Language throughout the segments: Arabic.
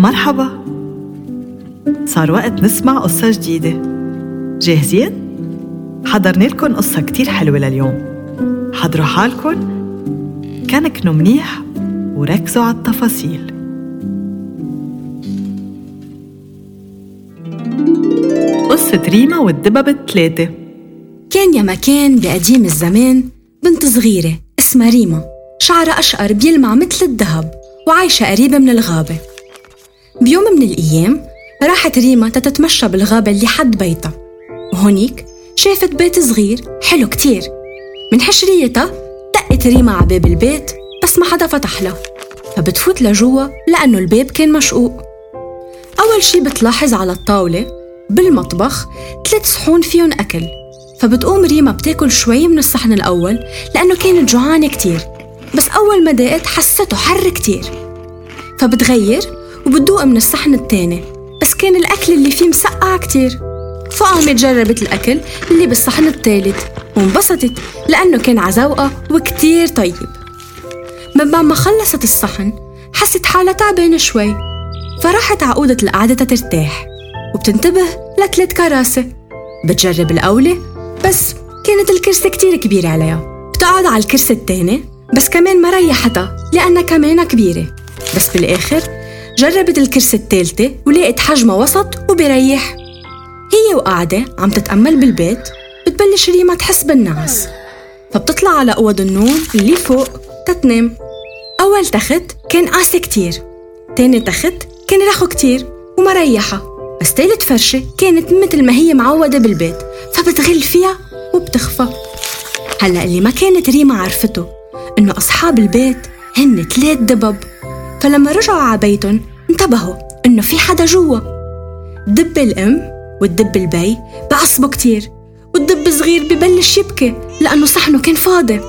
مرحبا. صار وقت نسمع قصة جديدة. جاهزين؟ حضرنا لكم قصة كتير حلوة لليوم. حضروا حالكم. كنكنوا منيح وركزوا على التفاصيل. قصة ريما والدببة الثلاثة. كان يا مكان بقديم الزمان بنت صغيرة اسمها ريما شعرها أشقر بيلمع مثل الذهب وعايشة قريبة من الغابة. بيوم من الأيام راحت ريما تتمشى بالغابة اللي حد بيتها. وهونيك شافت بيت صغير حلو كتير. من حشريتها دقت ريما على باب البيت بس ما حدا فتح لها فبتفوت لجوا لأنه الباب كان مشقوق. أول شي بتلاحظ على الطاولة بالمطبخ ثلاث صحون فيهم أكل فبتقوم ريما بتاكل شوي من الصحن الأول لأنه كانت جوعانة كتير بس أول ما دقت حسته حر كتير. فبتغير وبتدوق من الصحن التاني. بس كان الأكل اللي فيه مسقع كتير. فقامت جربت الأكل اللي بالصحن الثالث وانبسطت لأنه كان عزوقة وكتير طيب. من بعد ما خلصت الصحن حست حالها تعبانة شوي. فراحت عقودة القعدة ترتاح. وبتنتبه لثلاث كراسي. بتجرب الأولى بس كانت الكرسي كتير كبيرة عليها. بتقعد على الكرسي التاني بس كمان ما ريحتها لأنها كمان كبيرة. بس بالآخر جربت الكرسي الثالثة ولقيت حجمها وسط وبريح. هي وقاعدة عم تتأمل بالبيت بتبلش ريما تحس بالنعس فبتطلع على أوض النوم اللي فوق تتنام. أول تخت كان قاسي كتير تاني تخت كان رخو كتير ومريحة. بس تالت فرشة كانت مثل ما هي معودة بالبيت فبتغل فيها وبتخفى. هلأ اللي ما كانت ريما عرفته إنه أصحاب البيت هن ثلاث دبب. فلما رجعوا على بيتهم انتبهوا إنه في حدا جوا. دب الأم والدب البي بعصبوا كتير والدب الصغير ببلش يبكي لأنه صحنه كان فاضي.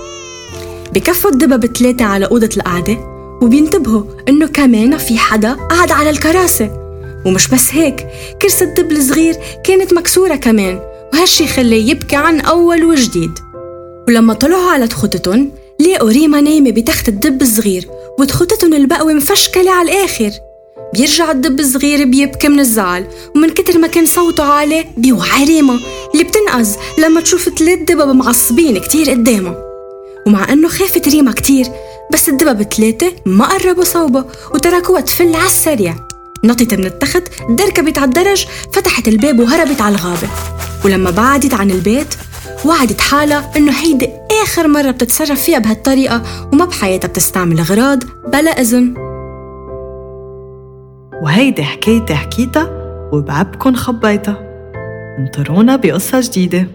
بكفوا الدبب ثلاثة على أوضة القعدة وبينتبهوا إنه كمان في حدا قاعد على الكراسي ومش بس هيك كرسي الدب الصغير كانت مكسورة كمان وهالشي خليه يبكي عن أول وجديد. ولما طلعوا على تخوتتن لقوا ريما نايمة بتخت الدب الصغير وتخوتتن البقوة مفشكلة على الآخر. بيرجع الدب الصغير بيبكي من الزعل ومن كتر ما كان صوته عالي بيوعي ريما اللي بتنقز لما تشوف ثلاث دبب معصبين كتير قدامها ومع إنه خافت ريما كتير بس الدبب ثلاثة ما قربوا صوبة وتركوها تفل على السريع. نطت من التخت دركبت على الدرج فتحت الباب وهربت على الغابة. ولما بعدت عن البيت وعدت حالها إنه هيدي آخر مرة بتتصرف فيها بهالطريقة وما بحياتها بتستعمل أغراض بلا إذن. وهيدي حكايتي حكيتها وبعبكن خبيتها. انطرونا بقصة جديدة.